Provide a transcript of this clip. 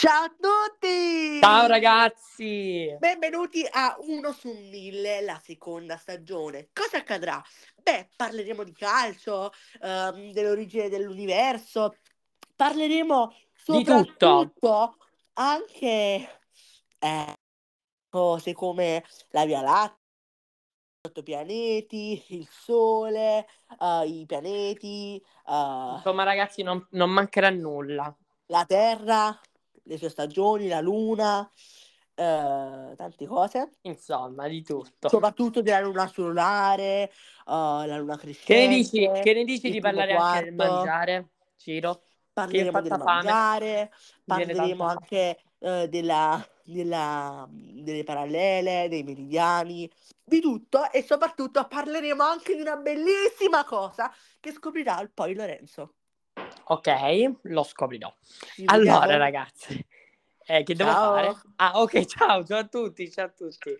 Ciao a tutti! Ciao ragazzi! Benvenuti a Uno su Mille, la seconda stagione. Cosa accadrà? Beh, parleremo di calcio, ehm, dell'origine dell'universo, parleremo Di tutto. soprattutto anche eh, cose come la Via Lattea, i otto pianeti, il Sole, eh, i pianeti, eh, Insomma ragazzi non, non mancherà nulla. la Terra, le sue stagioni, la Luna, eh, tante cose. Insomma, di tutto. Soprattutto della luna solare, eh, la luna Che ne crescente. dici, che ne dici di parlare anche del quarto. mangiare, Ciro? Parleremo del mangiare, parleremo anche eh, della, della- delle parallele, dei meridiani, di tutto e soprattutto parleremo anche di una bellissima cosa che scoprirà poi Lorenzo. Ok, lo scoprirò. Allora ragazzi, eh, che devo Ciao. fare? Ah ok, ciao, ciao a tutti, ciao a tutti.